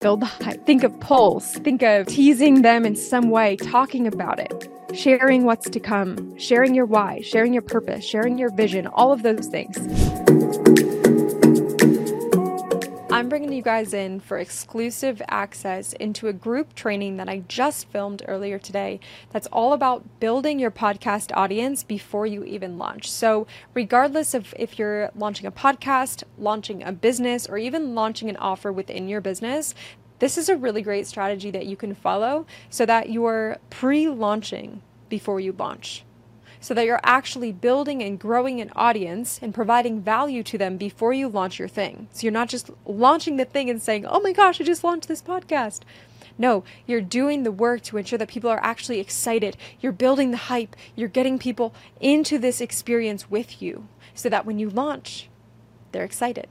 build the hype. Think of polls. Think of teasing them in some way, talking about it, sharing what's to come, sharing your why, sharing your purpose, sharing your vision, all of those things. I'm bringing you guys in for exclusive access into a group training that I just filmed earlier today that's all about building your podcast audience before you even launch. So, regardless of if you're launching a podcast, launching a business, or even launching an offer within your business, this is a really great strategy that you can follow so that you're pre launching before you launch so that you're actually building and growing an audience and providing value to them before you launch your thing. So you're not just launching the thing and saying, oh my gosh, I just launched this podcast. No, you're doing the work to ensure that people are actually excited. You're building the hype. You're getting people into this experience with you so that when you launch, they're excited.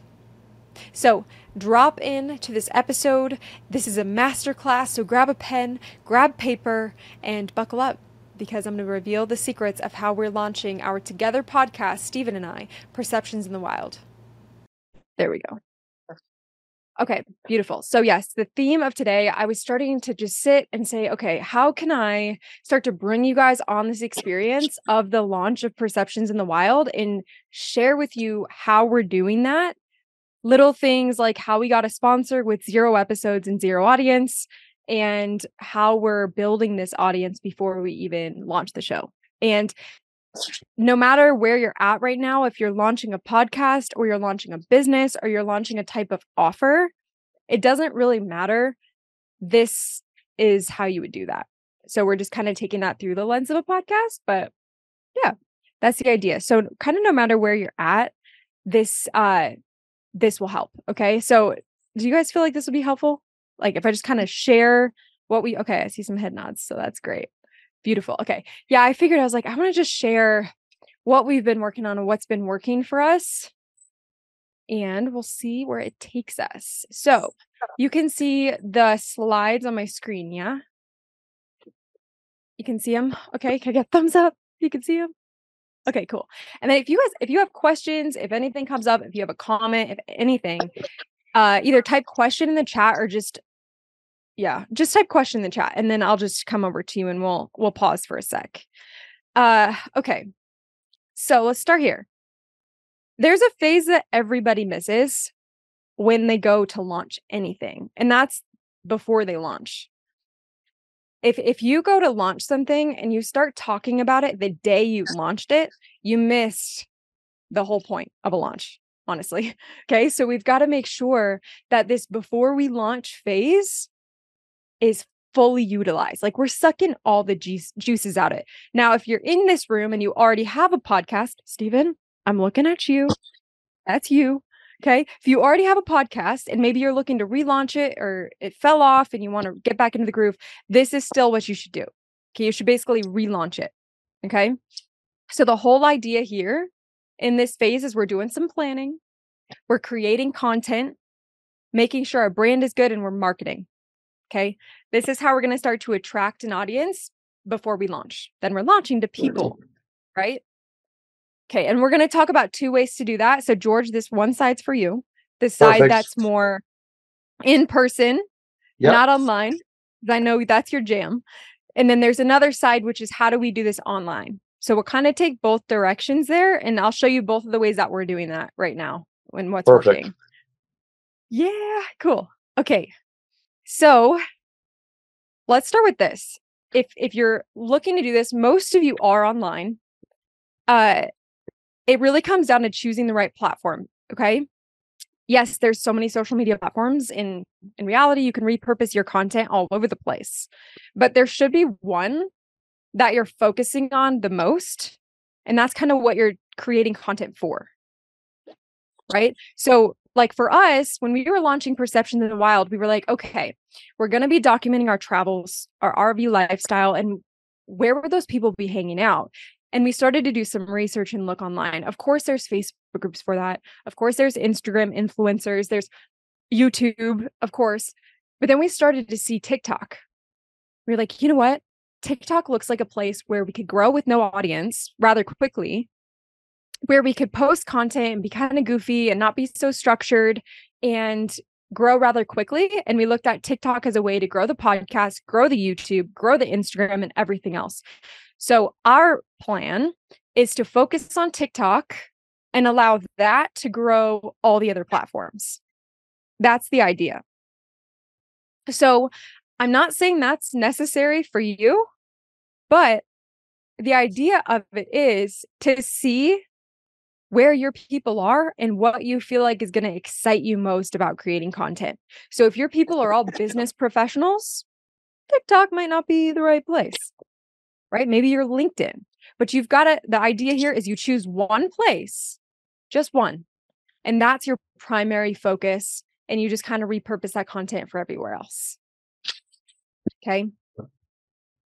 So, drop in to this episode. This is a masterclass, so grab a pen, grab paper, and buckle up because I'm going to reveal the secrets of how we're launching our Together podcast, Stephen and I, Perceptions in the Wild. There we go. Okay, beautiful. So, yes, the theme of today, I was starting to just sit and say, okay, how can I start to bring you guys on this experience of the launch of Perceptions in the Wild and share with you how we're doing that? Little things like how we got a sponsor with zero episodes and zero audience, and how we're building this audience before we even launch the show. And no matter where you're at right now, if you're launching a podcast or you're launching a business or you're launching a type of offer, it doesn't really matter. This is how you would do that. So we're just kind of taking that through the lens of a podcast, but yeah, that's the idea. So kind of no matter where you're at, this uh this will help. Okay? So do you guys feel like this would be helpful? Like if I just kind of share what we okay, I see some head nods, so that's great. Beautiful. Okay. Yeah, I figured I was like, I want to just share what we've been working on and what's been working for us. And we'll see where it takes us. So you can see the slides on my screen. Yeah. You can see them. Okay. Can I get thumbs up? You can see them. Okay, cool. And then if you guys, if you have questions, if anything comes up, if you have a comment, if anything, uh, either type question in the chat or just yeah, just type question in the chat and then I'll just come over to you and we'll we'll pause for a sec. Uh okay. So let's start here. There's a phase that everybody misses when they go to launch anything, and that's before they launch. If if you go to launch something and you start talking about it the day you launched it, you missed the whole point of a launch, honestly. Okay? So we've got to make sure that this before we launch phase is fully utilized. Like we're sucking all the juice, juices out of it. Now, if you're in this room and you already have a podcast, Stephen, I'm looking at you. That's you. Okay. If you already have a podcast and maybe you're looking to relaunch it or it fell off and you want to get back into the groove, this is still what you should do. Okay. You should basically relaunch it. Okay. So the whole idea here in this phase is we're doing some planning, we're creating content, making sure our brand is good, and we're marketing. Okay. This is how we're going to start to attract an audience before we launch. Then we're launching to people, right? Okay. And we're going to talk about two ways to do that. So, George, this one side's for you. The side Perfect. that's more in person, yep. not online. I know that's your jam. And then there's another side, which is how do we do this online? So we'll kind of take both directions there, and I'll show you both of the ways that we're doing that right now and what's Perfect. working. Yeah, cool. Okay, so let's start with this. If if you're looking to do this, most of you are online. Uh it really comes down to choosing the right platform. Okay. Yes, there's so many social media platforms. In in reality, you can repurpose your content all over the place. But there should be one that you're focusing on the most. And that's kind of what you're creating content for. Right. So like for us, when we were launching Perceptions in the Wild, we were like, okay, we're going to be documenting our travels, our RV lifestyle, and where would those people be hanging out? And we started to do some research and look online. Of course, there's Facebook groups for that. Of course, there's Instagram influencers. There's YouTube, of course. But then we started to see TikTok. We are like, you know what? TikTok looks like a place where we could grow with no audience rather quickly where we could post content and be kind of goofy and not be so structured and grow rather quickly. And we looked at TikTok as a way to grow the podcast, grow the YouTube, grow the Instagram, and everything else. So, our plan is to focus on TikTok and allow that to grow all the other platforms. That's the idea. So, I'm not saying that's necessary for you, but the idea of it is to see where your people are and what you feel like is going to excite you most about creating content. So if your people are all business professionals, TikTok might not be the right place, right? Maybe you're LinkedIn, but you've got to, the idea here is you choose one place, just one, and that's your primary focus. And you just kind of repurpose that content for everywhere else. Okay.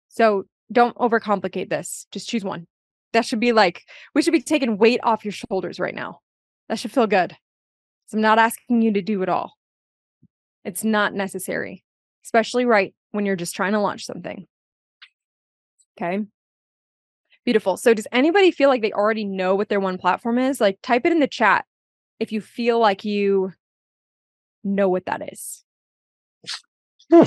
So don't overcomplicate this. Just choose one. That should be like, we should be taking weight off your shoulders right now. That should feel good. So I'm not asking you to do it all. It's not necessary, especially right when you're just trying to launch something. Okay. Beautiful. So does anybody feel like they already know what their one platform is? Like type it in the chat if you feel like you know what that is. Hmm.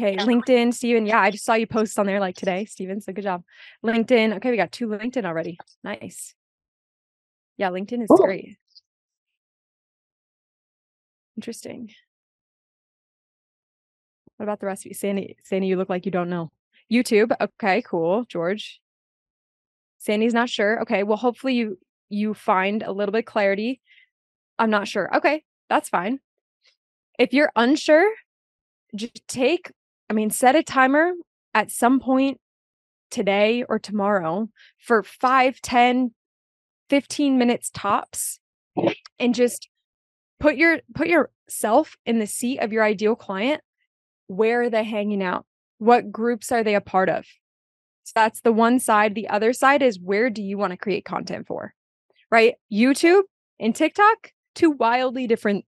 Okay, LinkedIn, Steven. Yeah, I just saw you post on there like today, Steven. So good job. LinkedIn. Okay, we got two LinkedIn already. Nice. Yeah, LinkedIn is cool. great. Interesting. What about the rest of you? Sandy, Sandy, you look like you don't know. YouTube. Okay, cool. George. Sandy's not sure. Okay, well, hopefully you you find a little bit clarity. I'm not sure. Okay, that's fine. If you're unsure, just take I mean, set a timer at some point today or tomorrow for 5, 10, 15 minutes tops and just put your put yourself in the seat of your ideal client. Where are they hanging out? What groups are they a part of? So that's the one side. The other side is where do you want to create content for? Right? YouTube and TikTok, two wildly different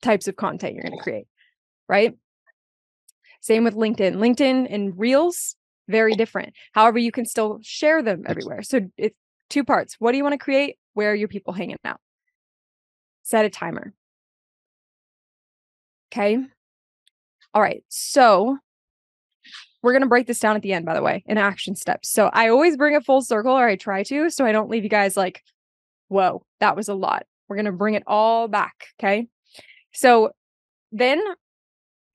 types of content you're going to create, right? Same with LinkedIn. LinkedIn and Reels, very different. However, you can still share them everywhere. So it's two parts. What do you want to create? Where are your people hanging out? Set a timer. Okay. All right. So we're going to break this down at the end, by the way, in action steps. So I always bring a full circle, or I try to, so I don't leave you guys like, whoa, that was a lot. We're going to bring it all back. Okay. So then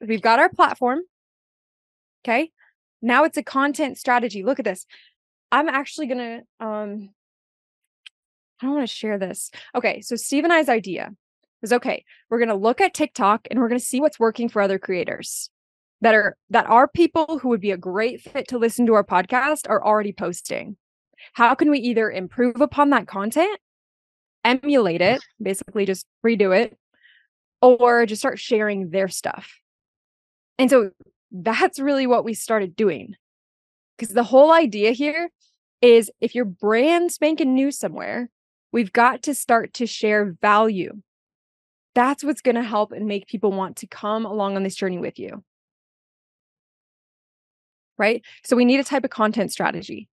we've got our platform. Okay. Now it's a content strategy. Look at this. I'm actually going to, um, I don't want to share this. Okay. So Steve and I's idea is okay. We're going to look at TikTok and we're going to see what's working for other creators that are, that are people who would be a great fit to listen to our podcast are already posting. How can we either improve upon that content, emulate it, basically just redo it, or just start sharing their stuff? And so that's really what we started doing. Because the whole idea here is if you're brand spanking new somewhere, we've got to start to share value. That's what's going to help and make people want to come along on this journey with you. Right. So we need a type of content strategy.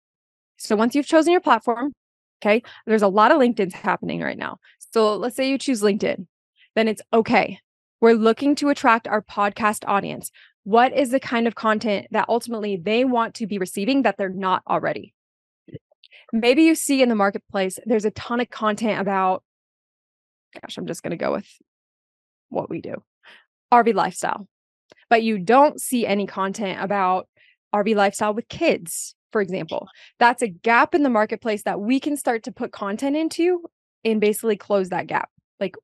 So once you've chosen your platform, okay, there's a lot of LinkedIn's happening right now. So let's say you choose LinkedIn, then it's okay. We're looking to attract our podcast audience what is the kind of content that ultimately they want to be receiving that they're not already? Maybe you see in the marketplace, there's a ton of content about, gosh, I'm just going to go with what we do RV lifestyle, but you don't see any content about RV lifestyle with kids, for example. That's a gap in the marketplace that we can start to put content into and basically close that gap. Like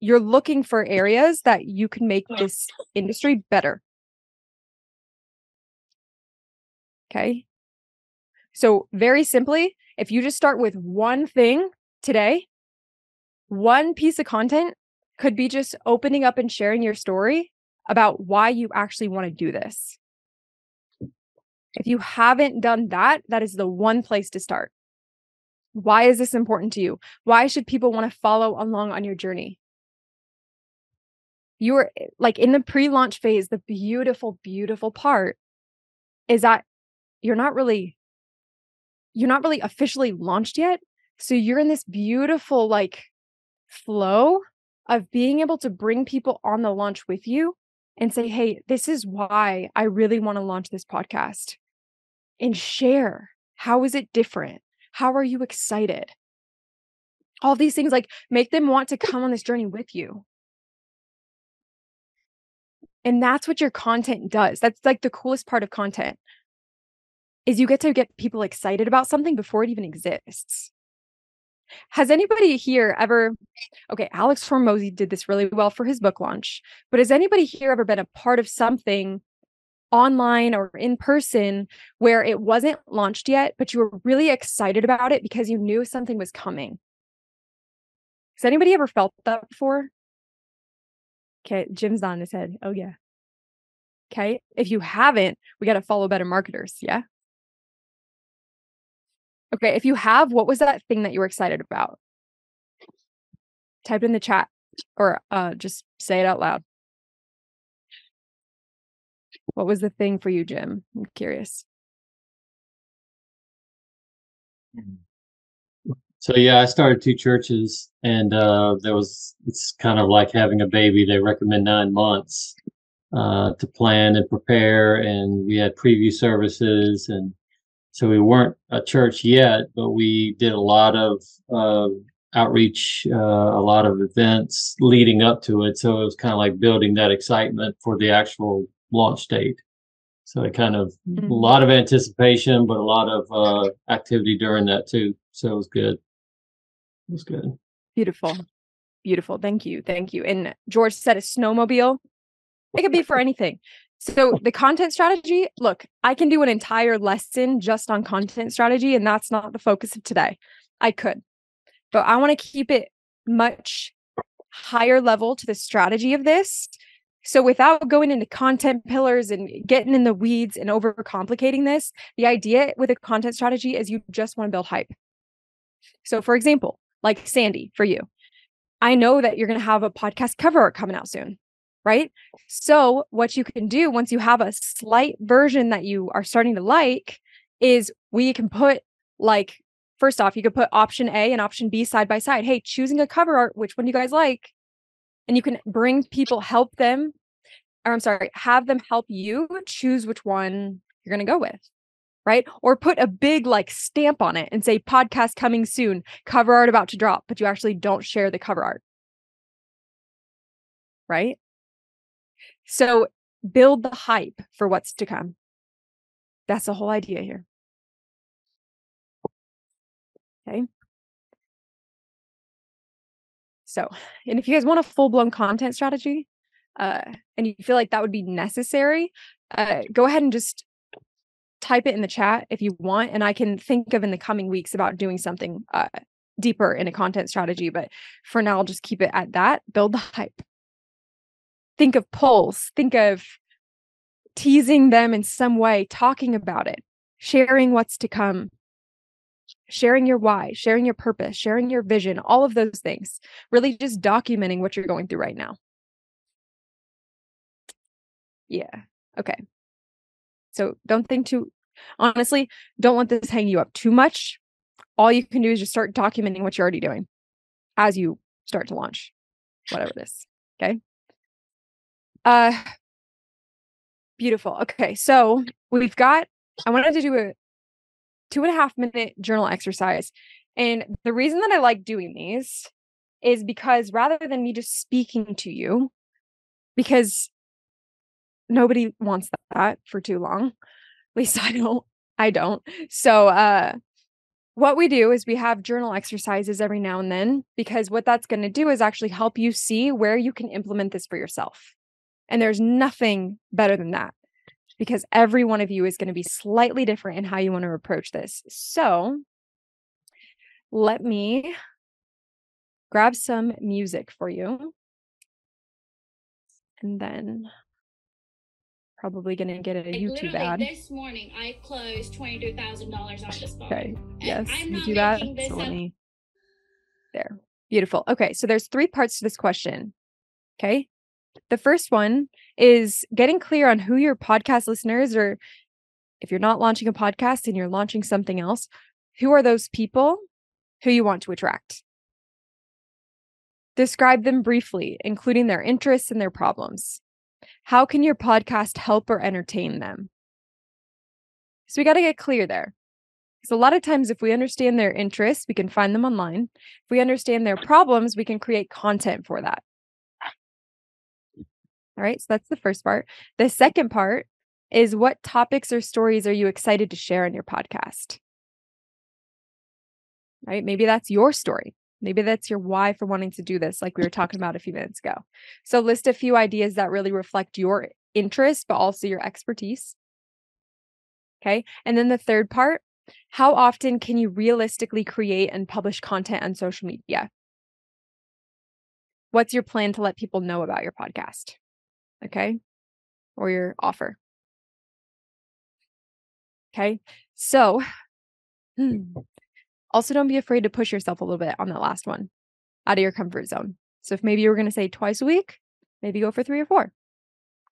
you're looking for areas that you can make this industry better. Okay. So, very simply, if you just start with one thing today, one piece of content could be just opening up and sharing your story about why you actually want to do this. If you haven't done that, that is the one place to start. Why is this important to you? Why should people want to follow along on your journey? You are eh, like in the pre launch phase, the beautiful, beautiful part is that you're not really you're not really officially launched yet So you're in this beautiful like flow of being able to bring people on the launch with you and say, Hey, this is why I really want to launch this podcast and share. How is it different? How are you excited? All these things like make them want to come on this journey with you. And that's what your content does. That's like the coolest part of content is you get to get people excited about something before it even exists. Has anybody here ever okay, Alex Hormozi did this really well for his book launch, but has anybody here ever been a part of something online or in person where it wasn't launched yet, but you were really excited about it because you knew something was coming? Has anybody ever felt that before? Okay, Jim's on his head. Oh yeah. Okay. If you haven't, we got to follow better marketers. Yeah. Okay. If you have, what was that thing that you were excited about? Type in the chat or uh, just say it out loud. What was the thing for you, Jim? I'm curious. So yeah, I started two churches, and uh, there was it's kind of like having a baby. They recommend nine months uh, to plan and prepare, and we had preview services, and so we weren't a church yet, but we did a lot of uh, outreach, uh, a lot of events leading up to it. So it was kind of like building that excitement for the actual launch date. So it kind of mm-hmm. a lot of anticipation, but a lot of uh, activity during that too. So it was good. It was good. Beautiful. Beautiful. Thank you. Thank you. And George said a snowmobile. It could be for anything. So the content strategy, look, I can do an entire lesson just on content strategy, and that's not the focus of today. I could, but I want to keep it much higher level to the strategy of this. So without going into content pillars and getting in the weeds and overcomplicating this, the idea with a content strategy is you just want to build hype. So for example, like Sandy for you, I know that you're going to have a podcast cover art coming out soon right? So, what you can do once you have a slight version that you are starting to like is we can put like first off, you could put option A and option B side by side. Hey, choosing a cover art, which one do you guys like? And you can bring people, help them, or I'm sorry, have them help you choose which one you're going to go with. Right. Or put a big like stamp on it and say podcast coming soon, cover art about to drop, but you actually don't share the cover art. Right. So build the hype for what's to come. That's the whole idea here. Okay. So, and if you guys want a full blown content strategy, uh, and you feel like that would be necessary, uh, go ahead and just type it in the chat if you want, and I can think of in the coming weeks about doing something uh, deeper in a content strategy. But for now, I'll just keep it at that. Build the hype think of polls, think of teasing them in some way, talking about it, sharing what's to come, sharing your why, sharing your purpose, sharing your vision, all of those things. Really just documenting what you're going through right now. Yeah. Okay. So don't think too honestly, don't let this hang you up too much. All you can do is just start documenting what you're already doing as you start to launch whatever it is. Okay. Uh beautiful. Okay, so we've got I wanted to do a two and a half minute journal exercise. And the reason that I like doing these is because rather than me just speaking to you, because nobody wants that for too long. At least I don't. I don't. So uh what we do is we have journal exercises every now and then because what that's going to do is actually help you see where you can implement this for yourself. And there's nothing better than that because every one of you is going to be slightly different in how you want to approach this. So let me grab some music for you. And then probably going to get a YouTube ad. This morning, I closed $22,000 on this book. Okay. Yes, I'm you do that. So let me. There. Beautiful. Okay. So there's three parts to this question. Okay. The first one is getting clear on who your podcast listeners or if you're not launching a podcast and you're launching something else, who are those people who you want to attract. Describe them briefly, including their interests and their problems. How can your podcast help or entertain them? So we got to get clear there. Because a lot of times, if we understand their interests, we can find them online. If we understand their problems, we can create content for that. All right. So that's the first part. The second part is what topics or stories are you excited to share in your podcast? Right. Maybe that's your story. Maybe that's your why for wanting to do this, like we were talking about a few minutes ago. So, list a few ideas that really reflect your interest, but also your expertise. Okay. And then the third part how often can you realistically create and publish content on social media? What's your plan to let people know about your podcast? Okay. Or your offer. Okay. So, hmm, also, don't be afraid to push yourself a little bit on that last one out of your comfort zone. So if maybe you were going to say twice a week, maybe go for three or four.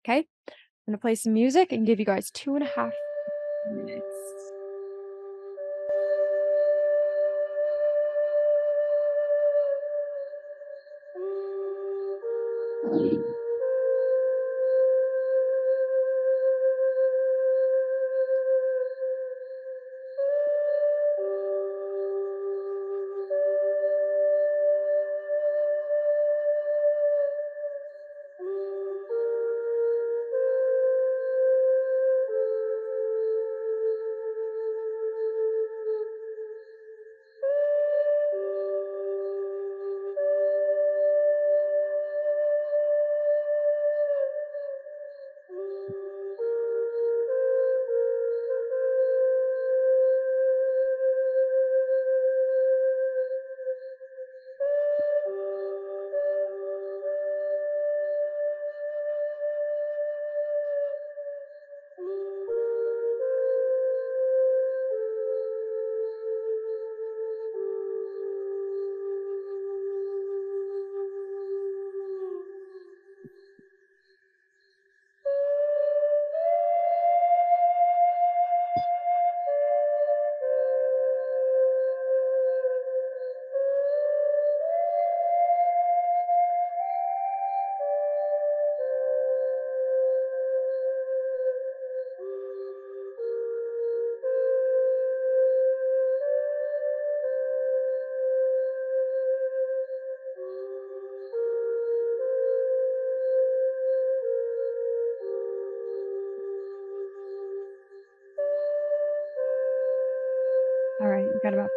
Okay. I'm going to play some music and give you guys two and a half minutes. All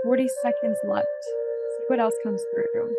40 seconds left. See what else comes through.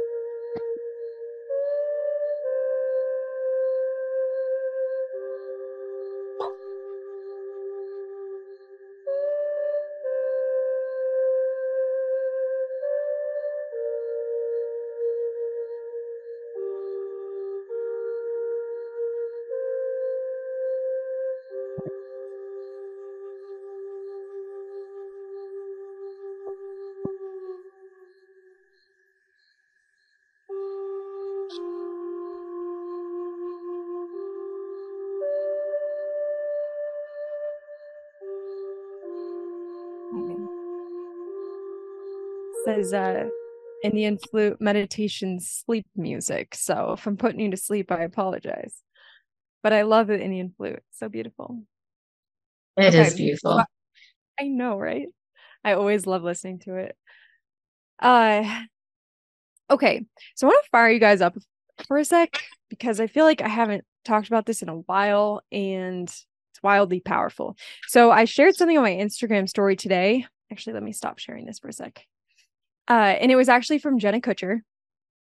Says uh Indian flute meditation sleep music. So if I'm putting you to sleep, I apologize. But I love the Indian flute. So beautiful. It is Okay. beautiful. I know, right? I always love listening to it. Uh okay. So I want to fire you guys up for a sec because I feel like I haven't talked about this in a while and it's wildly powerful. So I shared something on my Instagram story today. Actually, let me stop sharing this for a sec. Uh, and it was actually from Jenna Kutcher.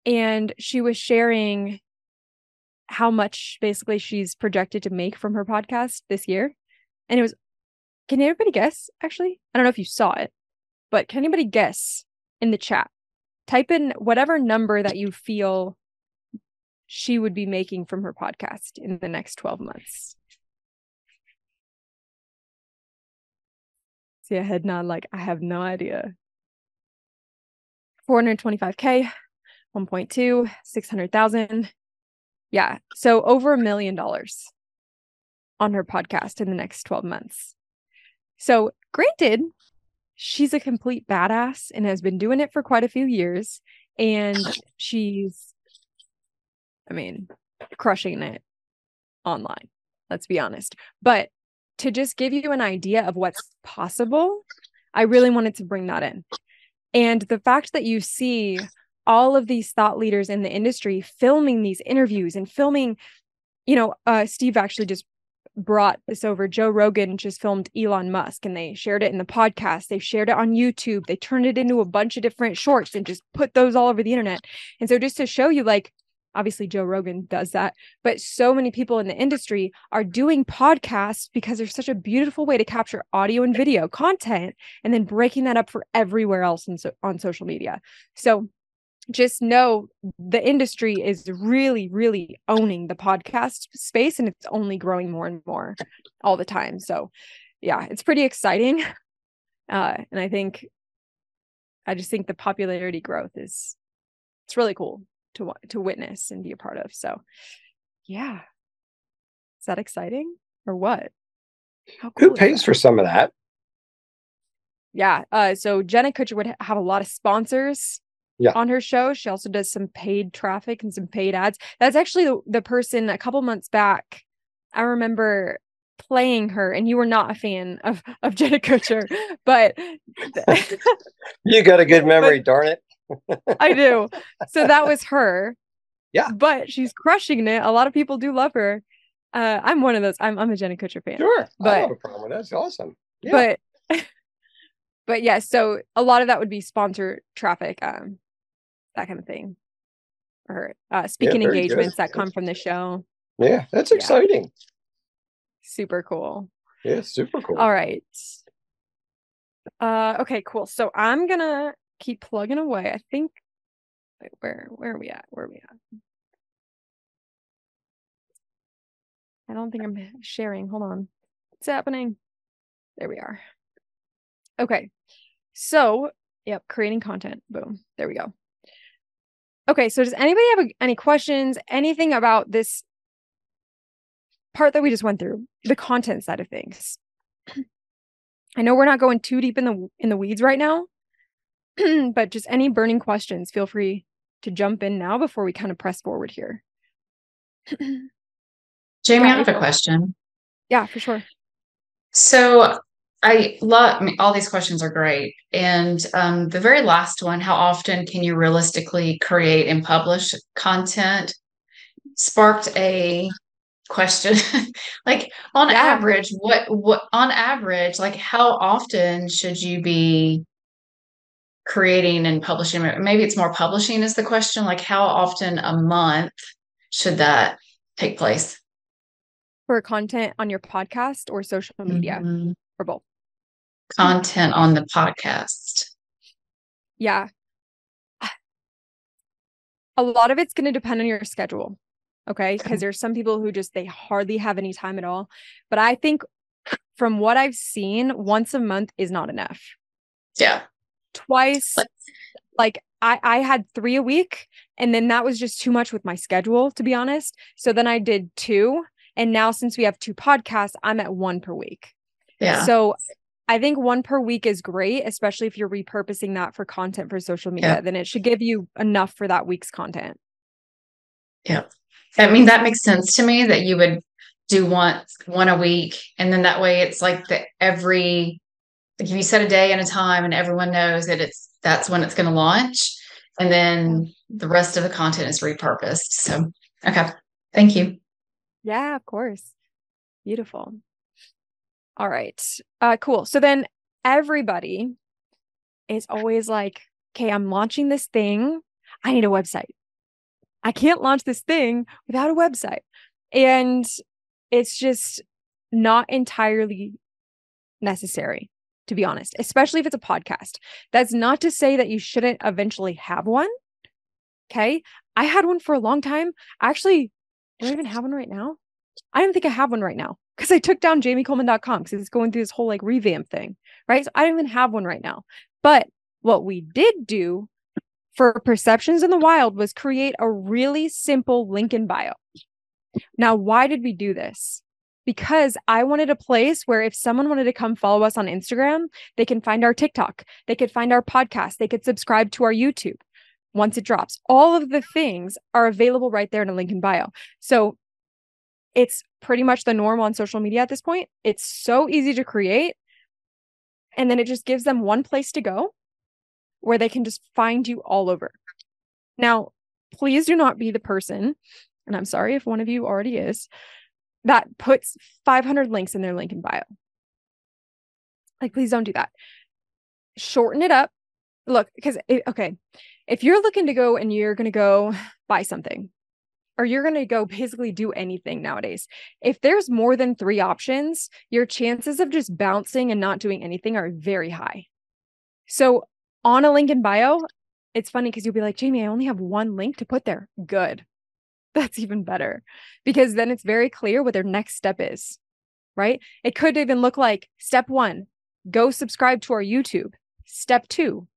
And she was sharing how much basically she's projected to make from her podcast this year. And it was, can everybody guess? Actually, I don't know if you saw it, but can anybody guess in the chat? Type in whatever number that you feel she would be making from her podcast in the next 12 months. See a head nod like I have no idea. 425k, 1.2, 600,000. Yeah, so over a million dollars on her podcast in the next 12 months. So, granted, she's a complete badass and has been doing it for quite a few years. And she's, I mean, crushing it online. Let's be honest. But to just give you an idea of what's possible, I really wanted to bring that in. And the fact that you see all of these thought leaders in the industry filming these interviews and filming, you know, uh, Steve actually just brought this over. Joe Rogan just filmed Elon Musk and they shared it in the podcast. They shared it on YouTube. They turned it into a bunch of different shorts and just put those all over the internet. And so, just to show you, like, obviously Joe Rogan does that, but so many people in the industry are doing podcasts because there's such a beautiful way to capture audio and video content and then breaking that up for everywhere else so, on social media. So just know the industry is really really owning the podcast space and it's only growing more and more all the time. So yeah it's pretty exciting. Uh and i think i just think the popularity growth is it's really cool to to witness and be a part of so yeah is that exciting or what cool who pays for some of that yeah uh so jenna kutcher would have a lot of sponsors yeah. on her show. She also does some paid traffic and some paid ads. That's actually the, the person a couple months back. I remember playing her, and you were not a fan of of Jenna Kutcher, but you got a good memory, but, darn it. I do. So that was her. Yeah. But she's crushing it. A lot of people do love her. Uh, I'm one of those. I'm I'm a Jenna Kutcher fan. Sure. But, I have a problem with that. That's awesome. Yeah. But but yeah, so a lot of that would be sponsor traffic. Um, that kind of thing or uh, speaking yeah, engagements good. that come from the show yeah that's exciting yeah. super cool yeah super cool all right uh okay cool so i'm gonna keep plugging away i think wait, where where are we at? Where are we at? I don't think i'm sharing hold on. What's happening. There we are. Okay so yep creating content boom there we go. Okay, so does anybody have any questions, anything about this part that we just went through, the content side of things? I know we're not going too deep in the in the weeds right now, but just any burning questions, feel free to jump in now before we kind of press forward here. Jamie, yeah, I have a question. Yeah, for sure. So I love I mean, all these questions are great. And um, the very last one, how often can you realistically create and publish content? Sparked a question. like on yeah. average, what what on average, like how often should you be creating and publishing? Maybe it's more publishing is the question. Like how often a month should that take place? For content on your podcast or social media mm-hmm. or both? content on the podcast? Yeah. A lot of it's going to depend on your schedule. Okay. Because there's some people who just, they hardly have any time at all. But I think from what I've seen, once a month is not enough. Yeah. Twice. like I, I had three a week and then that was just too much with my schedule, to be honest. So then I did two. And now since we have two podcasts, I'm at one per week. Yeah. So I think one per week is great, especially if you're repurposing that for content for social media. Yeah. Then it should give you enough for that week's content. Yeah. I mean, that makes sense to me that you would do one one a week. And then that way it's like the every like if you set a day and a time and everyone knows that it's that's when it's going to launch. And then the rest of the content is repurposed. So okay. Thank you. Yeah, of course. Beautiful. All right. Uh cool. So then everybody is always like, okay, I'm launching this thing. I need a website. I can't launch this thing without a website. And it's just not entirely necessary, to be honest, especially if it's a podcast. That's not to say that you shouldn't eventually have one. Okay. I had one for a long time. Actually, do I even have one right now? I don't think I have one right now because I took down jamiecoleman.com because it's going through this whole like revamp thing, right? So I don't even have one right now. But what we did do for Perceptions in the Wild was create a really simple link in bio. Now, why did we do this? Because I wanted a place where if someone wanted to come follow us on Instagram, they can find our TikTok, they could find our podcast, they could subscribe to our YouTube once it drops. All of the things are available right there in a link in bio. So it's pretty much the norm on social media at this point. It's so easy to create. And then it just gives them one place to go where they can just find you all over. Now, please do not be the person, and I'm sorry if one of you already is, that puts 500 links in their link in bio. Like, please don't do that. Shorten it up. Look, because, okay, if you're looking to go and you're going to go buy something, or you're going to go basically do anything nowadays. If there's more than three options, your chances of just bouncing and not doing anything are very high. So on a link in bio, it's funny because you'll be like, Jamie, I only have one link to put there. Good. That's even better because then it's very clear what their next step is, right? It could even look like step one, go subscribe to our YouTube. Step two,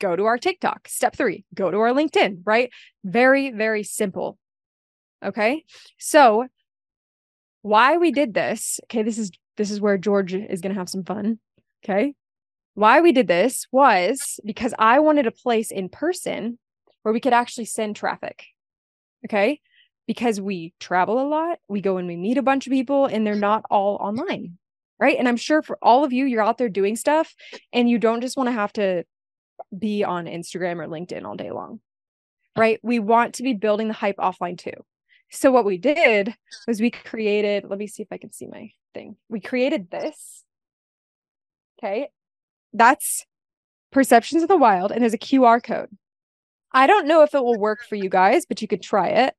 go to our TikTok. Step three, go to our LinkedIn, right? Very, very simple. Okay. So, why we did this, okay, this is this is where George is going to have some fun. Okay why we did this was because I wanted a place in person where we could actually send traffic. Okay. Because we travel a lot, we go and we meet a bunch of people, and they're not all online. Right. And I'm sure for all of you, you're out there doing stuff and you don't just want to have to be on Instagram or LinkedIn all day long. Right. We want to be building the hype offline too. So, what we did was we created, let me see if I can see my thing. We created this. Okay that's Perceptions of the Wild, and there's a QR code. I don't know if it will work for you guys, but you could try it.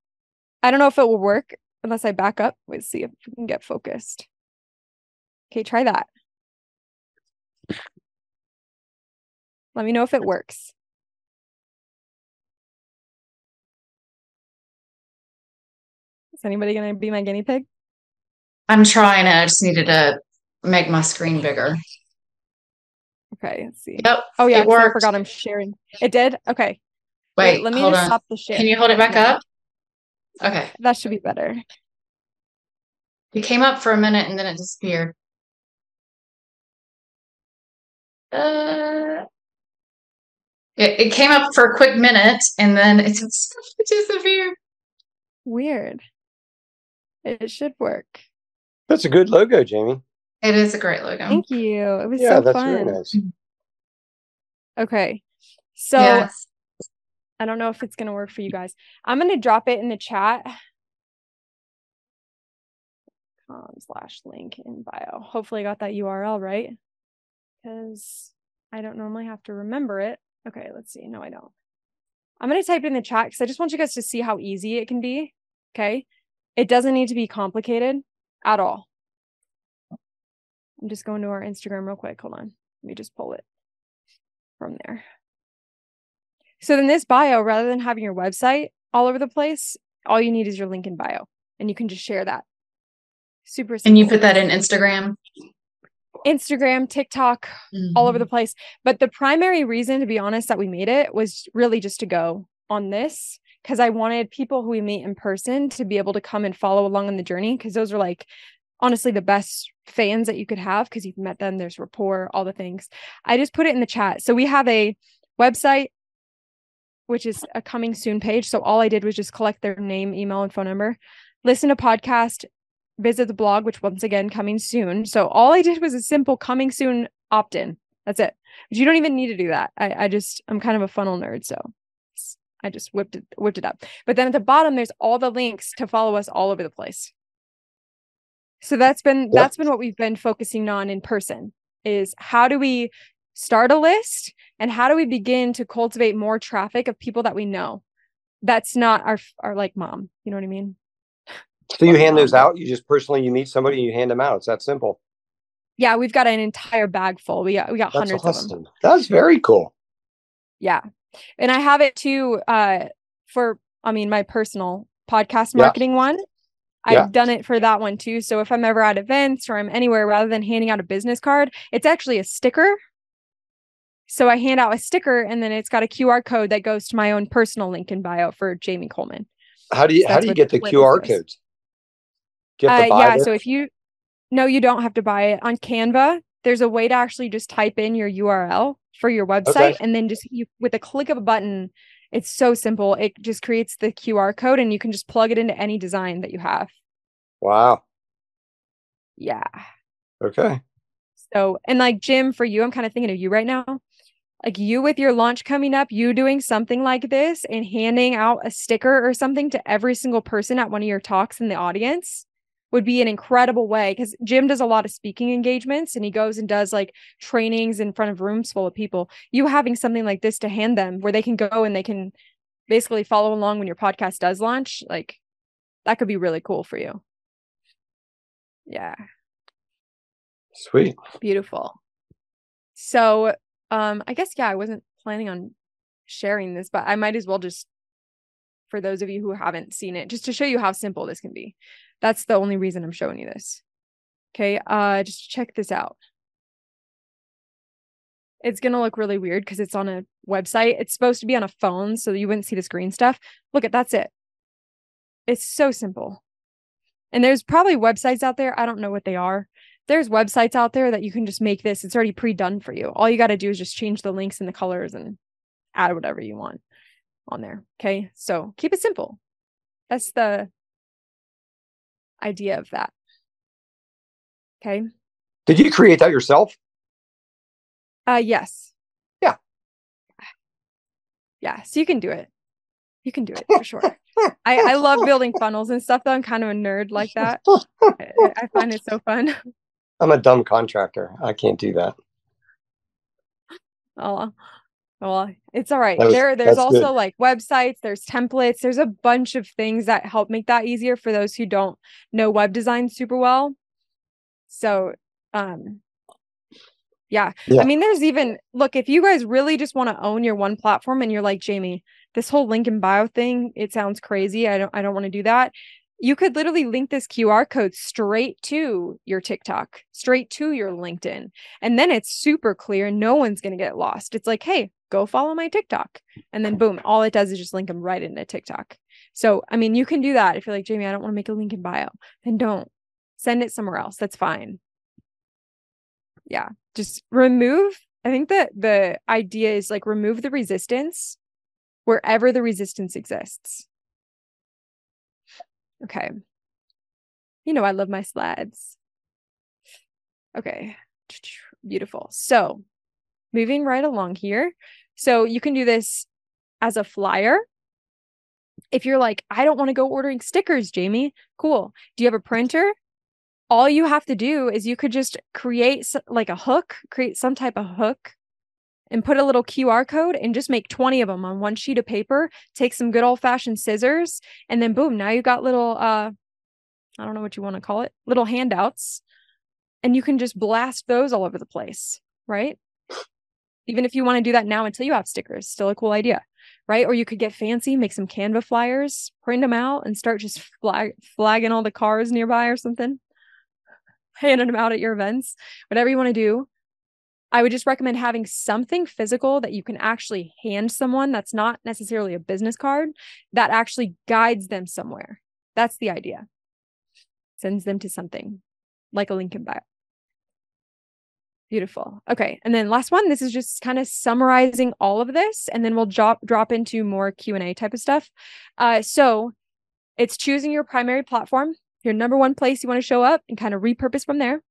I don't know if it will work unless I back up. Let's see if we can get focused. Okay, try that. Let me know if it works. Is anybody going to be my guinea pig? I'm trying it. I just needed to make my screen bigger. Okay, let's see. Yep. Oh yeah, it worked. I forgot I'm sharing. It did? Okay. Wait, let me just on. stop the share. Can you hold it back up? Okay. That should be better. It came up for a minute and then it disappeared. Uh, it, it came up for a quick minute and then it just disappeared. Weird. It should work. That's a good logo, Jamie. It is a great logo. Thank you. It was Yeah, so that's fun. very nice. Okay. So yes. I don't know if it's gonna work for you guys. I'm gonna drop it in the chat. Com slash link in bio. Hopefully I got that URL right. Because I don't normally have to remember it. Okay, let's see. No, I don't. I'm gonna type it in the chat because I just want you guys to see how easy it can be. Okay. It doesn't need to be complicated at all. I'm just going to our Instagram real quick. Hold on. Let me just pull it from there. So then this bio, rather than having your website all over the place, all you need is your link in bio and you can just share that. Super simple. And you put that in Instagram? Instagram, TikTok, all over the mm-hmm. place. But the primary reason, to be honest, that we made it was really just to go on this because I wanted people who we meet in person to be able to come and follow along on the journey because those are like honestly the best fans that you could have because you've met them, there's rapport, all the things. I just put it in the chat. So we have a website, which is a coming soon page. So all I did was just collect their name, email, and phone number, listen to podcast, visit the blog, which once again coming soon. So all I did was a simple coming soon opt in. That's it. But you don't even need to do that. I, I just I'm kind of a funnel nerd, so I just whipped it whipped it up. But then at the bottom, there's all the links to follow us all over the place. So that's been that's been what we've been focusing on in person is how do we start a list and how do we begin to cultivate more traffic of people that we know that's not our our like mom you know what i mean So you hand those out. You just personally you meet somebody and you hand them out. It's that simple. yeah we've got an entire bag full we got we got That's hundreds of them. That's very cool. yeah and i have it too uh for i mean my personal podcast Yeah. marketing one i've Yeah. done it for that one too so if i'm ever at events or i'm anywhere rather than handing out a business card it's actually a sticker so i hand out a sticker and then it's got a qr code that goes to my own personal link in bio for jamie coleman How do you So how do you get the QR codes? Do you have to Uh, yeah, so if you no, you don't have to buy it on Canva. There's a way to actually just type in your URL for your website and then just you with a click of a button, it's so simple. It just creates the QR code and you can just plug it into any design that you have. Wow. Yeah. Okay. So, and like Jim, for you, I'm kind of thinking of you right now. Like you with your launch coming up, you doing something like this and handing out a sticker or something to every single person at one of your talks in the audience would be an incredible way because Jim does a lot of speaking engagements and he goes and does like trainings in front of rooms full of people. You having something like this to hand them where they can go and they can basically follow along when your podcast does launch, like that could be really cool for you. Yeah. Sweet. Beautiful. So, um, I guess yeah, I wasn't planning on sharing this, but I might as well just for those of you who haven't seen it, just to show you how simple this can be. That's the only reason I'm showing you this. Okay, uh just check this out. It's gonna look really weird because it's on a website. It's supposed to be on a phone, so you wouldn't see the screen stuff. Look at that's it. It's so simple. And there's probably websites out there. I don't know what they are there's websites out there that you can just make this. It's already pre-done for you. All you got to do is just change the links and the colors and add whatever you want on there. Okay. So keep it simple. That's the idea of that. Okay. Did you create that yourself? Uh yes. Yeah. Yeah. So you can do it. You can do it for sure. I, I love building funnels and stuff though. I'm kind of a nerd like that. I, I find it so fun. I'm a dumb contractor. I can't do that. Oh, well, it's all right. Was- there, there's also good. like websites, there's templates, there's a bunch of things that help make that easier for those who don't know web design super well. So, um, yeah. Yeah. I mean, there's even look, if you guys really just want to own your one platform and you're like, Jamie, this whole link in bio thing, it sounds crazy. I don't I don't want to do that. You could literally link this QR code straight to your TikTok, straight to your LinkedIn. And then it's super clear. No one's going to get lost. It's like, hey, go follow my TikTok. And then boom, all it does is just link them right into TikTok. So, I mean, you can do that. If you're like, Jamie, I don't want to make a link in bio, then don't send it somewhere else. That's fine. Yeah. Just remove. I think that the idea is like remove the resistance wherever the resistance exists. Okay. You know, I love my slides. Okay. Beautiful. So, moving right along here. So, you can do this as a flyer. If you're like, I don't want to go ordering stickers, Jamie, cool. Do you have a printer? All you have to do is you could just create like a hook, create some type of hook and put a little QR code and just make 20 of them on one sheet of paper. Take some good old fashioned scissors and then boom, now you've got little uh I don't know what you want to call it, little handouts. And you can just blast those all over the place, right? Even if you want to do that now until you have stickers, still a cool idea, right? Or you could get fancy, make some Canva flyers, print them out, and start just flag flagging all the cars nearby or something, handing them out at your events, whatever you want to do. I would just recommend having something physical that you can actually hand someone that's not necessarily a business card that actually guides them somewhere. That's the idea. Sends them to something like a link in bio. Beautiful. Okay. And then last one, this is just kind of summarizing all of this and then we'll drop drop into more Q&A type of stuff. Uh so it's choosing your primary platform, your number one place you want to show up and kind of repurpose from there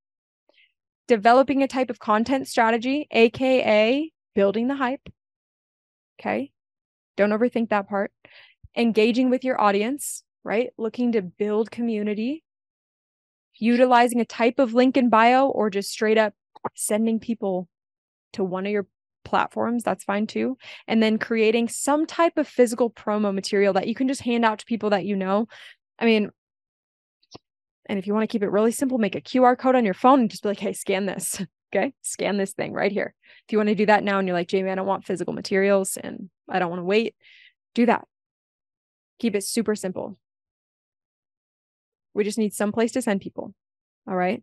developing a type of content strategy, aka building the hype. Okay. Don't overthink that part. Engaging with your audience, right? Looking to build community, utilizing a type of link in bio or just straight up sending people to one of your platforms. That's fine too. And then creating some type of physical promo material that you can just hand out to people that you know. I mean, and if you want to keep it really simple, make a QR code on your phone and just be like, hey, scan this. Okay. Scan this thing right here. If you want to do that now and you're like, Jamie, I don't want physical materials and I don't want to wait, do that. Keep it super simple. We just need some place to send people. All right.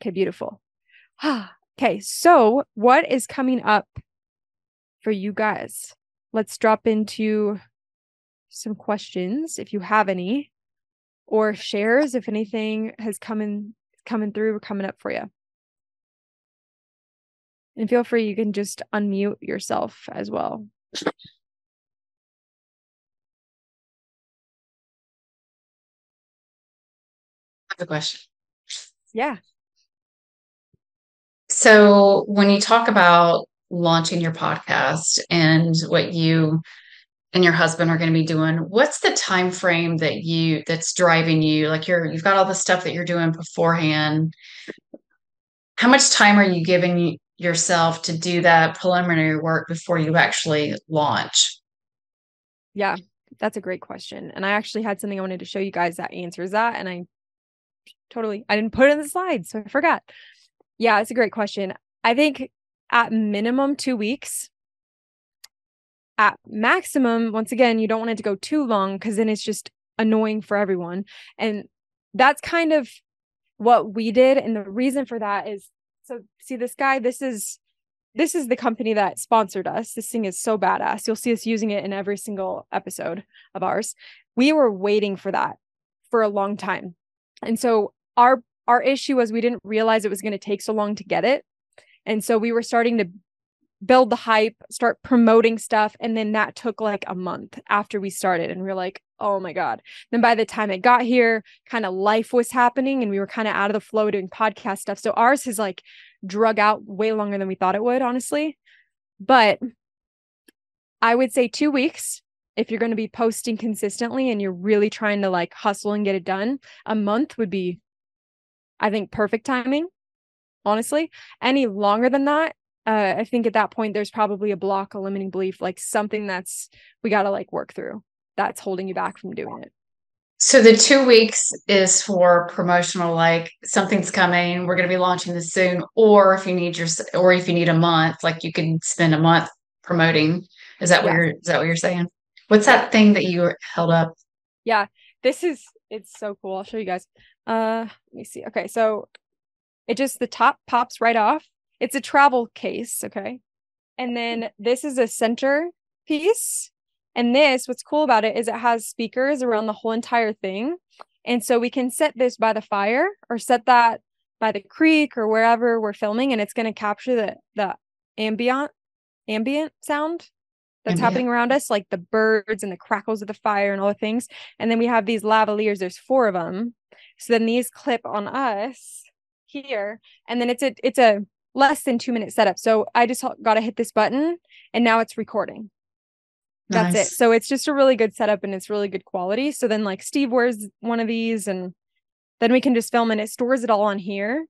Okay. Beautiful. okay. So, what is coming up for you guys? Let's drop into some questions if you have any. Or shares if anything has come in coming through or coming up for you. And feel free, you can just unmute yourself as well. Have a question. Yeah. So when you talk about launching your podcast and what you and your husband are going to be doing what's the time frame that you that's driving you? Like you're you've got all the stuff that you're doing beforehand. How much time are you giving yourself to do that preliminary work before you actually launch? Yeah that's a great question and i actually had something i wanted to show you guys that answers that and i totally i didn't put it in the slides so i forgot. Yeah it's a great question. I think at minimum two weeks. At maximum, once again, you don't want it to go too long because then it's just annoying for everyone. And that's kind of what we did. And the reason for that is so see this guy, this is this is the company that sponsored us. This thing is so badass. You'll see us using it in every single episode of ours. We were waiting for that for a long time. And so our our issue was we didn't realize it was going to take so long to get it. And so we were starting to build the hype, start promoting stuff. And then that took like a month after we started. And we are like, oh my God. Then by the time it got here, kind of life was happening and we were kind of out of the flow doing podcast stuff. So ours has like drug out way longer than we thought it would, honestly. But I would say two weeks if you're going to be posting consistently and you're really trying to like hustle and get it done. A month would be, I think, perfect timing honestly. Any longer than that, uh, I think at that point there's probably a block, a limiting belief, like something that's we got to like work through that's holding you back from doing it. So the two weeks is for promotional, like something's coming, we're going to be launching this soon, or if you need your, or if you need a month, like you can spend a month promoting. Is that yeah. what you're? Is that what you're saying? What's that thing that you held up? Yeah, this is it's so cool. I'll show you guys. Uh, let me see. Okay, so it just the top pops right off. It's a travel case, okay? And then this is a center piece. And this, what's cool about it is it has speakers around the whole entire thing. And so we can set this by the fire or set that by the creek or wherever we're filming and it's going to capture the the ambient ambient sound that's ambient. happening around us like the birds and the crackles of the fire and all the things and then we have these lavaliers there's four of them so then these clip on us here and then it's a it's a less than two minute setup. So i just got to hit this button and now it's recording. That's nice. it so it's just a really good setup and it's really good quality. So then like steve wears one of these and then we can just film and it stores it all on here.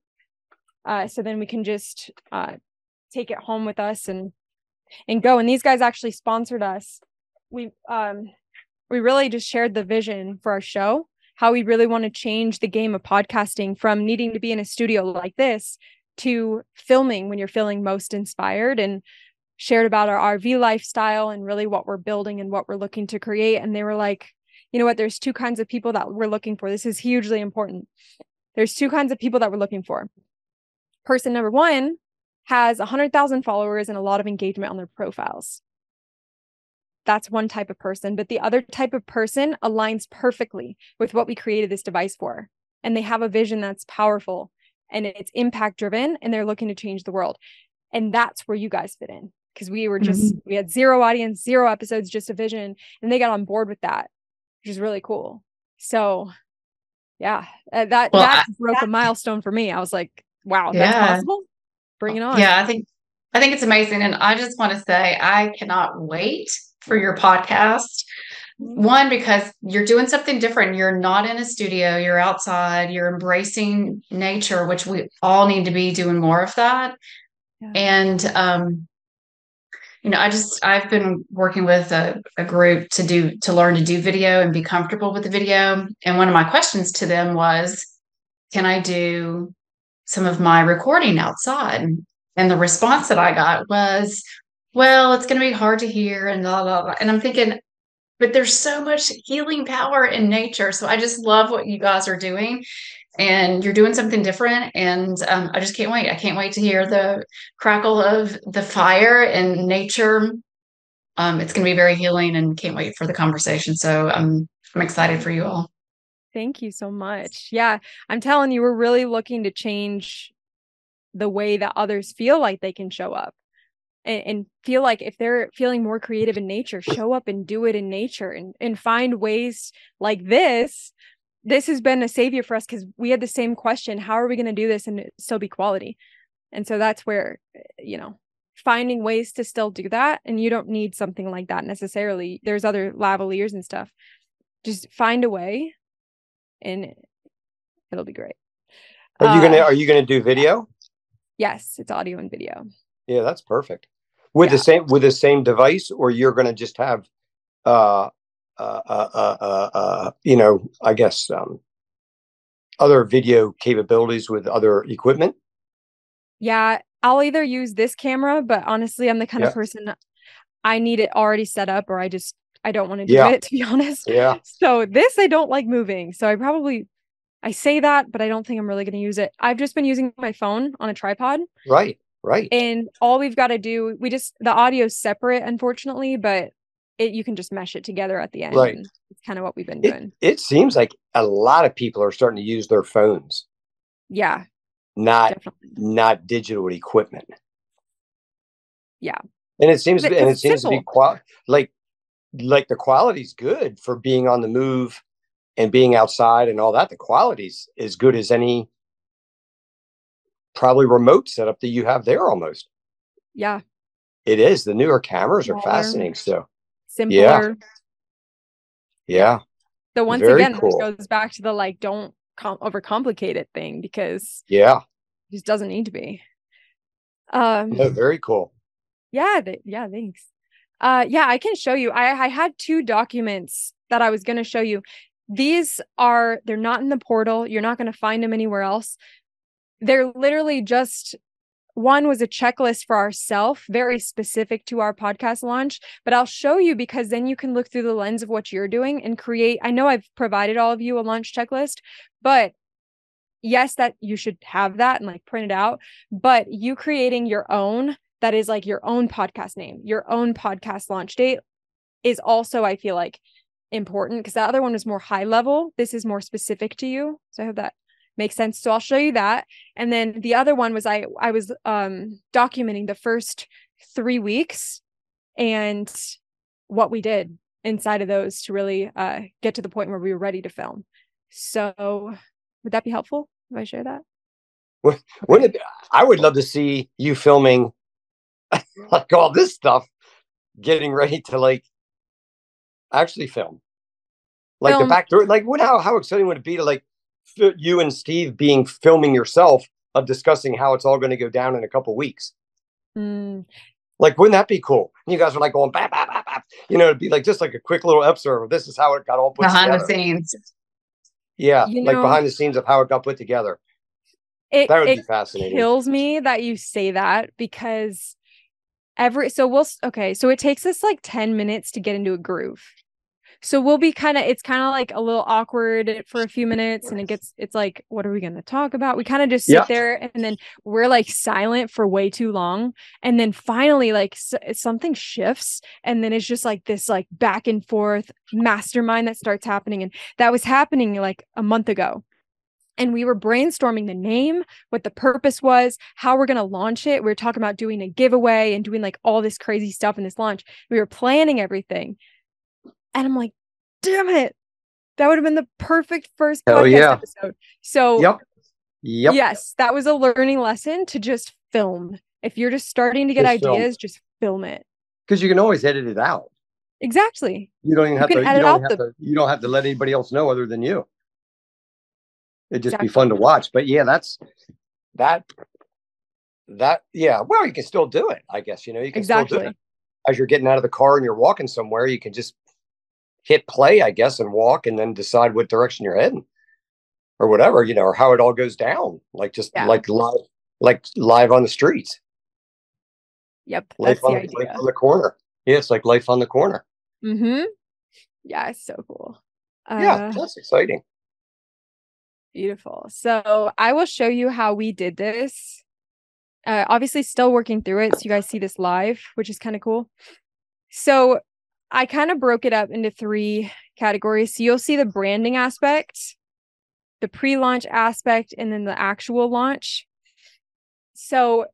Uh, so then we can just uh, take it home with us and and go. And these guys actually sponsored us. We um we really just shared the vision for our show how we really want to change the game of podcasting from needing to be in a studio like this to filming when you're feeling most inspired and shared about our RV lifestyle and really what we're building and what we're looking to create. And they were like, you know what? There's two kinds of people that we're looking for. This is hugely important. There's two kinds of people that we're looking for. Person number one has 100,000 followers and a lot of engagement on their profiles that's one type of person but the other type of person aligns perfectly with what we created this device for and they have a vision that's powerful and it's impact driven and they're looking to change the world. And that's where you guys fit in because we were just mm-hmm. we had zero audience zero episodes just a vision and they got on board with that which is really cool. So yeah uh, that well, that I, broke that, a milestone for me. I was like wow that's possible? Bring it on. Yeah i think i think it's amazing and i just want to say i cannot wait for your podcast. One, because you're doing something different. You're not in a studio, you're outside, you're embracing nature, which we all need to be doing more of that. Yeah. And, um, you know, I just, I've been working with a, a group to do, to learn to do video and be comfortable with the video. And one of my questions to them was, can I do some of my recording outside? And the response that I got was, well, it's going to be hard to hear and blah, blah, blah. And I'm thinking, but there's so much healing power in nature. So I just love what you guys are doing. And you're doing something different. And um, I just can't wait. I can't wait to hear the crackle of the fire and nature. Um, it's going to be very healing and can't wait for the conversation. So I'm, I'm excited for you all. Thank you so much. Yeah, I'm telling you, we're really looking to change the way that others feel like they can show up and, and feel like if they're feeling more creative in nature, show up and do it in nature and, and find ways like this. This has been a savior for us because we had the same question how are we going to do this and still be quality? And so that's where, you know, finding ways to still do that. And you don't need something like that necessarily. There's other lavaliers and stuff. Just find a way and it'll be great. Are you gonna Uh, Are you gonna do video? Yes, it's audio and video. Yeah, that's perfect. With Yeah. the same with the same device, or you're gonna just have, uh, uh, uh, uh, uh, uh you know, I guess um, other video capabilities with other equipment. Yeah, I'll either use this camera, but honestly, I'm the kind Yeah. of person I need it already set up or I just I don't want to do Yeah. it to be honest. Yeah, So this I don't like moving. So I probably I say that, but I don't think I'm really going to use it. I've just been using my phone on a tripod right, right. and all we've got to do we just the audio's separate unfortunately, but it you can just mesh it together at the end. Right. It's kind of what we've been It, doing. it seems like a lot of people are starting to use their phones, Yeah, not definitely. not digital equipment. Yeah. and it seems But and it seems to be qual like like the quality's good for being on the move and being outside and all that. The quality's as good as any probably remote setup that you have there almost. Yeah, It is. The newer cameras are fascinating. So simpler. yeah. Yeah. So once Very again, cool. this goes back to the like don't com- overcomplicate it thing because Yeah. it just doesn't need to be. Um No, very cool. yeah, yeah, thanks. Uh yeah, I can show you. I I had two documents that I was going to show you. These are they're not in the portal. You're not going to find them anywhere else. They're literally just one was a checklist for ourself, very specific to our podcast launch, but I'll show you because then you can look through the lens of what you're doing and create. I know I've provided all of you a launch checklist, but yes, that you should have that and like print it out, but you creating your own that is like your own podcast name, your own podcast launch date is also, I feel like, important because the other one was more high level. This is more specific to you. So I hope that makes sense. So I'll show you that. And then the other one was I I was um documenting the first three weeks and what we did inside of those to really uh get to the point where we were ready to film. So would that be helpful if I share that? Wouldn't it, I would love to see you filming like all this stuff, getting ready to like actually film. Like the back door, like what how how exciting would it be to like you and Steve being filming yourself of discussing how it's all going to go down in a couple weeks. Mm, Like, wouldn't that be cool? And you guys are like going bap, bap, bap, bap. You know, it'd be like just like a quick little episode of this is how it got all put behind the scenes. Yeah, You like know- behind the scenes of how it got put together. it, That would it be fascinating. kills me that you say that because every so we'll okay so it takes us like 10 minutes to get into a groove so we'll be kind of it's kind of like a little awkward for a few minutes and it gets it's like what are we going to talk about we kind of just sit Yeah. there and then we're like silent for way too long and then finally like s- something shifts and then it's just like this like back and forth mastermind that starts happening and that was happening like a month ago and we were brainstorming the name what the purpose was, how we're going to launch it. We were talking about doing a giveaway and doing like all this crazy stuff in this launch. We were planning everything. And I'm like, damn it. That would have been the perfect first podcast yeah. episode. So, Yep. Yep. yes, that was a learning lesson to just film. If you're just starting to get Just film. ideas, just film it. Because you can always edit it out. Exactly. You don't even have to. You don't have the- to. You don't have to let anybody else know other than you. It'd just be fun to watch. But yeah, that's that. That yeah. Well, you can still do it. I guess you know you can still do Exactly. it as you're getting out of the car and you're walking somewhere. You can just hit play, I guess, and walk, and then decide what direction you're heading, or whatever you know, or how it all goes down. Like just Yeah. like live, like live on the streets, Yep. life That's the on, life on the corner. Yeah, it's like life on the corner. Mm-hmm. Yeah, it's so cool. yeah, Uh, that's exciting. Beautiful. So I will show you how we did this. Uh, obviously, still working through it. So you guys see this live, which is kind of cool. So I kind of broke it up into three categories. So you'll see the branding aspect. the pre-launch aspect and then the actual launch. So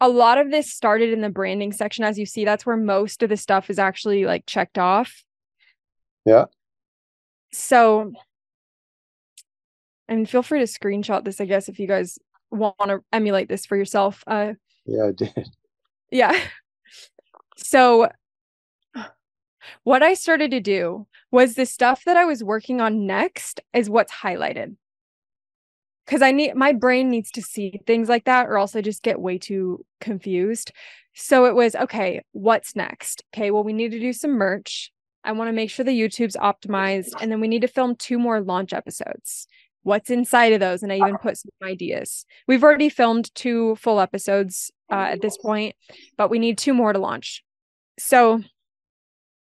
a lot of this started in the branding section as you see that's where most of the stuff is actually like checked off. Yeah. So and feel free to screenshot this I guess if you guys want to emulate this for yourself. Uh Yeah, I did. yeah. So what I started to do was the stuff that I was working on next is what's highlighted. Cuz I need my brain needs to see things like that or else I just get way too confused. So it was okay, what's next? Okay, well we need to do some merch. I want to make sure the YouTube's optimized and then we need to film two more launch episodes. What's inside of those? And I even put some ideas. We've already filmed two full episodes uh, at this point, but we need two more to launch. So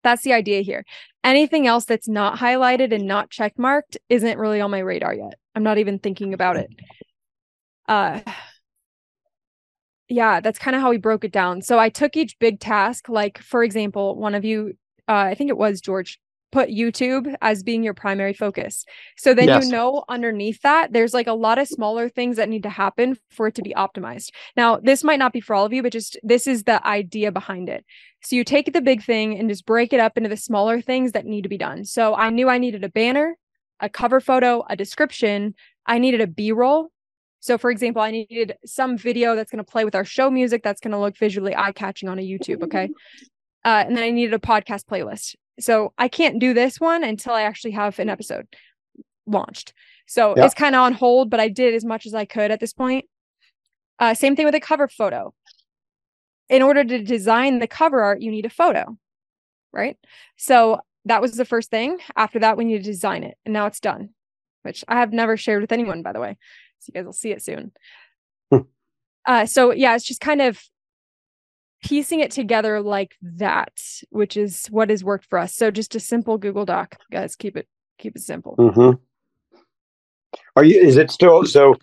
that's the idea here. Anything else that's not highlighted and not check marked isn't really on my radar yet. I'm not even thinking about it. Uh yeah, that's kind of how we broke it down. So I took each big task, like for example, one of you, uh, I think it was George, put YouTube as being your primary focus. So then Yes. you know underneath that there's like a lot of smaller things that need to happen for it to be optimized. Now, this might not be for all of you, but just this is the idea behind it. So you take the big thing and just break it up into the smaller things that need to be done. So I knew I needed a banner, a cover photo, a description, I needed a B-roll. So for example, I needed some video that's going to play with our show music that's going to look visually eye-catching on a YouTube, okay? Uh, and then I needed a podcast playlist. So I can't do this one until I actually have an episode launched. So Yeah. it's kind of on hold, but I did as much as I could at this point. Uh, same thing with a cover photo. In order to design the cover art, you need a photo, right? So that was the first thing. After that, we need to design it, and now it's done, which I have never shared with anyone, by the way. So you guys will see it soon. Hmm. uh, so yeah, it's just kind of piecing it together like that, which is what has worked for us. So just a simple Google Doc, guys. Keep it keep it simple. hmm Are you? Is it still so?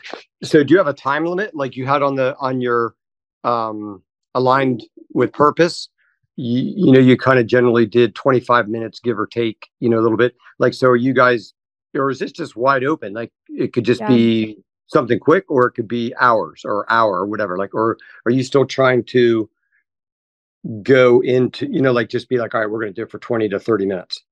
So do you have a time limit like you had on the on your um aligned with purpose? You, you know, you kind of generally did 25 minutes, give or take, you know, a little bit. Like, so are you guys, or is this just wide open? Like, it could just Yeah. be something quick, or it could be hours or hour or whatever. Like, or are you still trying to go into, you know, like just be like, all right, we're going to do it for 20 to 30 minutes?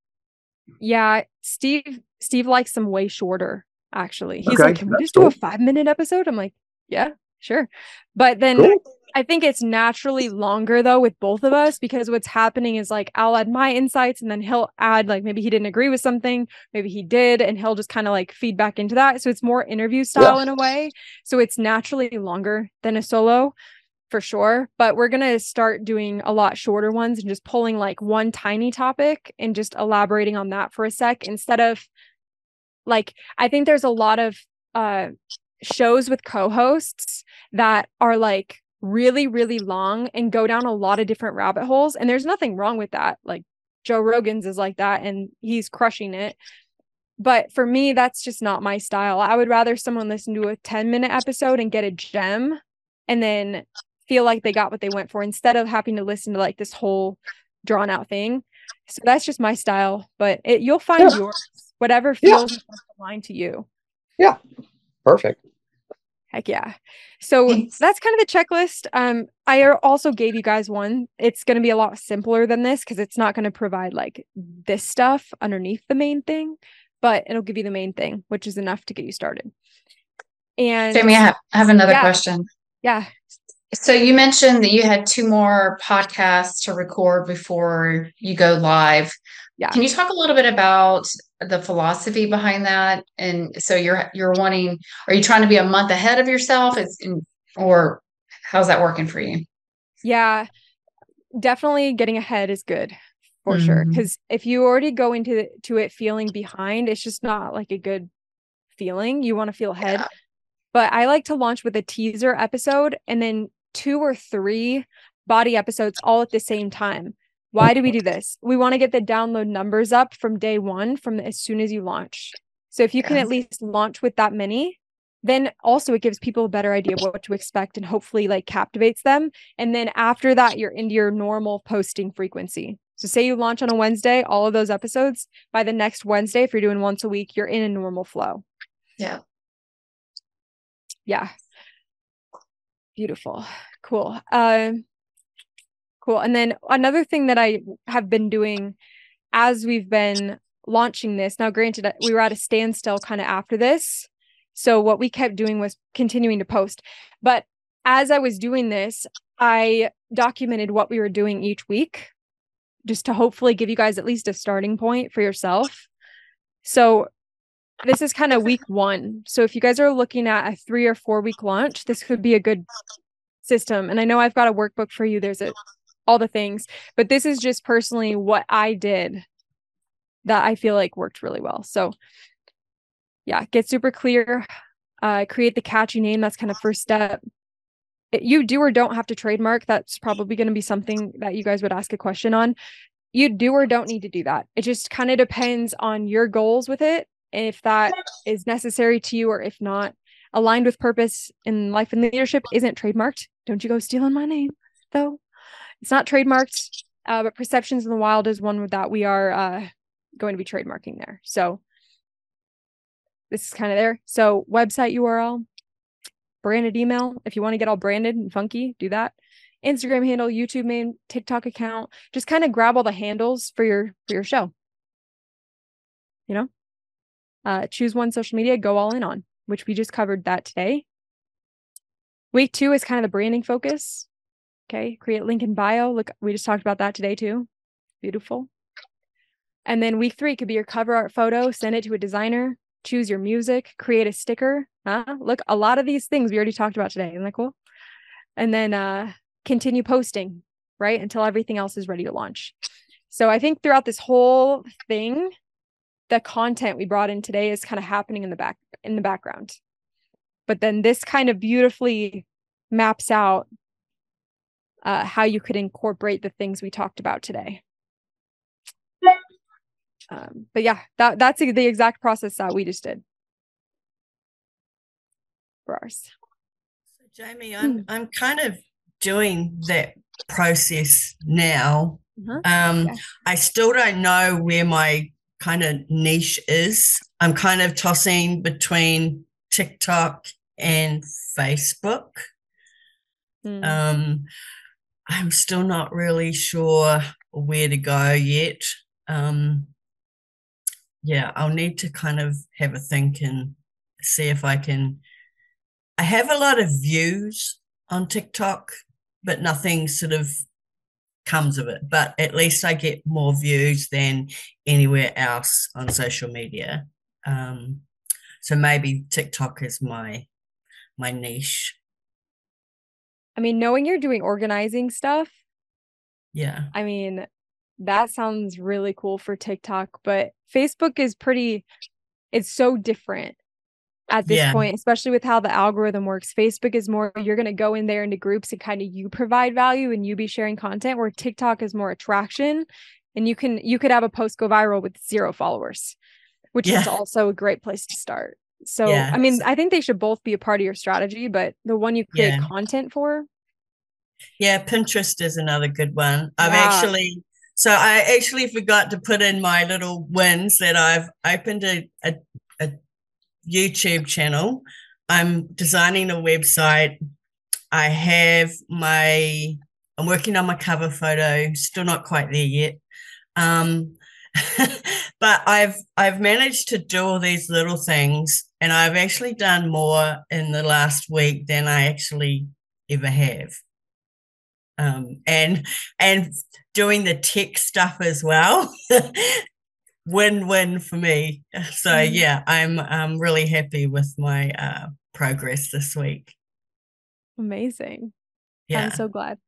Yeah, Steve Steve likes them way shorter, actually. He's Okay, like, Can we just do a five minute episode? I'm like, Yeah, sure. But then Cool. I think it's naturally longer though with both of us because what's happening is like I'll add my insights and then he'll add like maybe he didn't agree with something, maybe he did, and he'll just kind of like feed back into that. So it's more interview style in a way. So it's naturally longer than a solo for sure. But we're gonna start doing a lot shorter ones and just pulling like one tiny topic and just elaborating on that for a sec instead of like I think there's a lot of uh shows with co-hosts that are like really really long and go down a lot of different rabbit holes and there's nothing wrong with that like Joe Rogan's is like that and he's crushing it but for me that's just not my style I would rather someone listen to a 10 minute episode and get a gem and then feel like they got what they went for instead of having to listen to like this whole drawn out thing so that's just my style but it, you'll find Yeah. yours whatever feels most aligned to you Yeah. Perfect. Heck yeah. So Thanks. that's kind of the checklist. Um, I also gave you guys one. It's going to be a lot simpler than this because it's not going to provide like this stuff underneath the main thing, but it'll give you the main thing, which is enough to get you started. And Jamie, I have, I have another Yeah. question. yeah, So you mentioned that you had two more podcasts to record before you go live. Yeah. Can you talk a little bit about the philosophy behind that? And so you're you're wanting, are you trying to be a month ahead of yourself? Is or how's that working for you? yeah, definitely getting ahead is good for sure. Mhm. Because if you already go into to it feeling behind, it's just not like a good feeling. You want to feel ahead. Yeah. but I like to launch with a teaser episode and then two or three body episodes all at the same time. Why do we do this? We want to get the download numbers up from day one, from as soon as you launch. So if you can at least launch with that many, then also it gives people a better idea of what to expect and hopefully like captivates them. And then after that, you're into your normal posting frequency. So say you launch on a Wednesday, all of those episodes by the next Wednesday, if you're doing once a week, you're in a normal flow. Yeah. Yeah. Beautiful. Cool. Um cool. And then another thing that I have been doing as we've been launching this. Now granted uh, we were at a standstill kind of after this. So what we kept doing was continuing to post. But as I was doing this, I documented what we were doing each week just to hopefully give you guys at least a starting point for yourself. So this is kind of week one. So if you guys are looking at a three or four week launch, this could be a good system. And I know I've got a workbook for you. There's a all the things, but this is just personally what I did that I feel like worked really well. So yeah, get super clear, uh, create the catchy name. That's kind of first step. You do or don't have to trademark. That's probably going to be something that you guys would ask a question on. You do or don't need to do that. It just kind of depends on your goals with it if that is necessary to you or if not. Aligned with purpose in life and leadership isn't trademarked. Don't you go stealing my name, though. It's not trademarked, uh, but Perceptions in the Wild is one that we are uh, going to be trademarking there. So this is kind of there. So website URL, branded email. If you want to get all branded and funky, do that. Instagram handle, YouTube name, TikTok account. Just kind of grab all the handles for your for your show. You know, uh, choose one social media, go all in on, which we just covered that today. Week two is kind of the branding focus. Okay, create link in bio. Look, we just talked about that today too. Beautiful. And then week three could be your cover art photo, send it to a designer, choose your music, create a sticker. Huh? Look, a lot of these things we already talked about today. Isn't that cool? And then uh, continue posting, right? Until everything else is ready to launch. So I think throughout this whole thing, the content we brought in today is kind of happening in the back in the background. But then this kind of beautifully maps out uh, how you could incorporate the things we talked about today. Um, but yeah, that that's the exact process that we just did for ours. So Jamie, I'm mm. I'm kind of doing that process now. Uh-huh. Um, yeah. I still don't know where my kind of niche is. I'm kind of tossing between TikTok and Facebook. Mm. Um, I'm still not really sure where to go yet. Um, yeah, I'll need to kind of have a think and see if I can. I have a lot of views on TikTok, but nothing sort of comes of it. But at least I get more views than anywhere else on social media. Um, so maybe TikTok is my my niche. I mean, knowing you're doing organizing stuff. Yeah. I mean, that sounds really cool for TikTok, but Facebook is pretty it's so different at this yeah. point, especially with how the algorithm works. Facebook is more you're going to go in there into groups and kind of you provide value and you be sharing content where TikTok is more attraction and you can you could have a post go viral with zero followers, which yeah. is also a great place to start. So, yeah. I mean, I think they should both be a part of your strategy, but the one you create content for yeah, Pinterest is another good one. I've actually so I actually forgot to put in my little wins that I've opened a, a, a YouTube channel. I'm designing a website. I have my, I'm working on my cover photo, still not quite there yet. Um, but I've I've managed to do all these little things, and I've actually done more in the last week than I actually ever have. Um, and and doing the tech stuff as well win-win for me. So mm. yeah, I'm I'm really happy with my uh, progress this week. Amazing. Yeah. I'm so glad.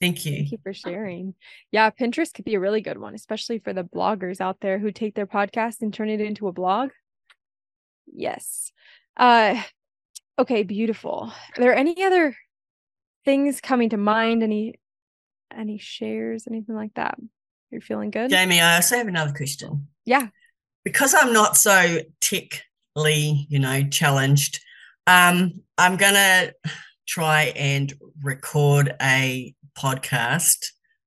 Thank you. Thank you for sharing. Yeah, Pinterest could be a really good one, especially for the bloggers out there who take their podcast and turn it into a blog. Yes. Uh okay, beautiful. Are there any other things coming to mind? Any any shares, anything like that? You're feeling good? Jamie, I also have another question. Yeah. Because I'm not so techly, you know, challenged, um, I'm going to try and record a podcast.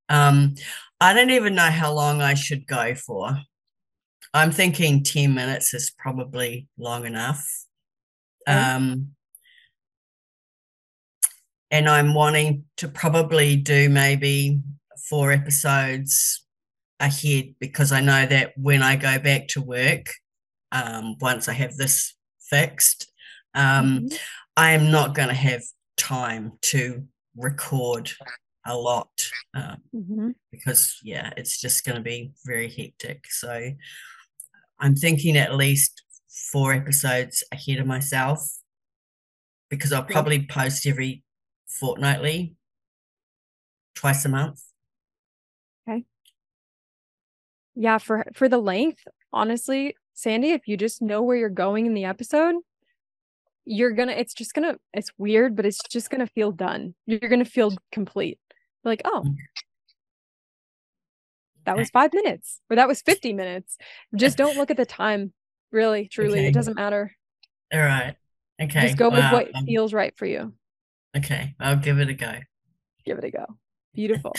Um, I don't even know how long I should go for. I'm thinking 10 minutes is probably long enough. Um, and I'm wanting to probably do maybe four episodes ahead because I know that when I go back to work, um, once I have this fixed, um, mm-hmm. I am not going to have time to record a lot um, mm-hmm. because, yeah, it's just going to be very hectic. So I'm thinking at least four episodes ahead of myself because I'll probably post every fortnightly, twice a month. Yeah, for for the length, honestly, Sandy, if you just know where you're going in the episode, you're gonna it's just gonna it's weird, but it's just gonna feel done. You're gonna feel complete. like, oh, mm. that was five minutes or that was 50 minutes. Just don't look at the time. Really, truly. Okay. It doesn't matter. All right. Okay. Just go with what um, feels right for you. Okay, I'll give it a go. Give it a go. Beautiful.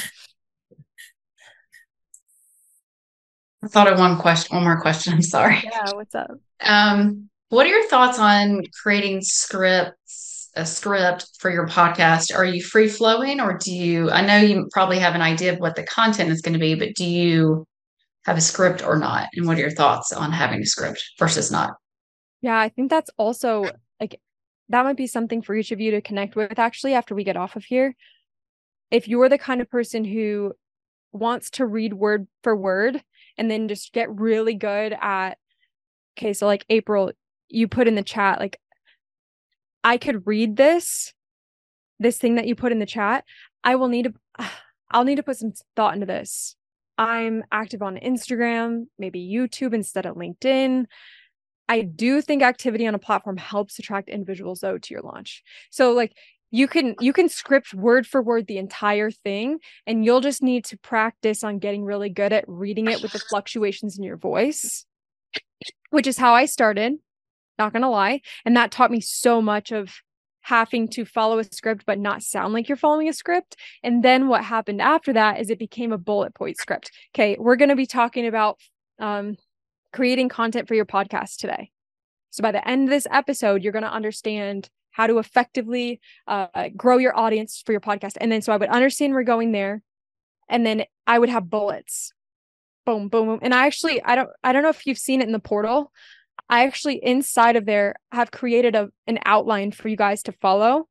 I thought of one question, one more question. I'm sorry. Yeah, what's up? Um, what are your thoughts on creating scripts, a script for your podcast? Are you free flowing or do you, I know you probably have an idea of what the content is going to be, but do you have a script or not? And what are your thoughts on having a script versus not? Yeah, I think that's also like that might be something for each of you to connect with actually after we get off of here. If you're the kind of person who wants to read word for word and then just get really good at okay, so like April, you put in the chat like I could read this this thing that you put in the chat. I will need to I'll need to put some thought into this. I'm active on Instagram, maybe YouTube instead of LinkedIn. I do think activity on a platform helps attract individuals though to your launch. So like you can you can script word for word the entire thing and you'll just need to practice on getting really good at reading it with the fluctuations in your voice which is how I started not going to lie and that taught me so much of having to follow a script but not sound like you're following a script and then what happened after that is it became a bullet point script okay we're going to be talking about um creating content for your podcast today. So by the end of this episode, you're going to understand how to effectively uh, grow your audience for your podcast. And then so I would understand we're going there. And then I would have bullets. Boom, boom, boom. And I actually, I don't, I don't know if you've seen it in the portal. I actually inside of there have created a an outline for you guys to follow.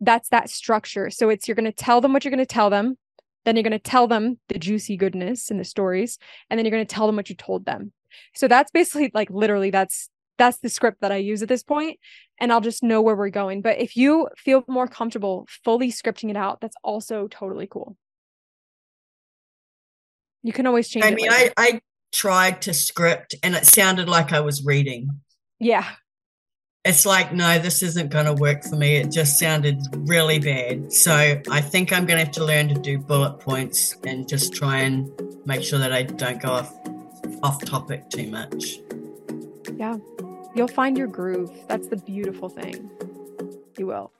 That's that structure. So it's you're going to tell them what you're going to tell them. Then you're going to tell them the juicy goodness and the stories, and then you're going to tell them what you told them. So that's basically like literally that's that's the script that I use at this point, and I'll just know where we're going. But if you feel more comfortable fully scripting it out, that's also totally cool. You can always change. I mean, I I tried to script, and it sounded like I was reading. Yeah, it's like, no, this isn't going to work for me. It just sounded really bad. So I think I'm going to have to learn to do bullet points and just try and make sure that I don't go off off topic too much. Yeah. You'll find your groove. That's the beautiful thing. You will.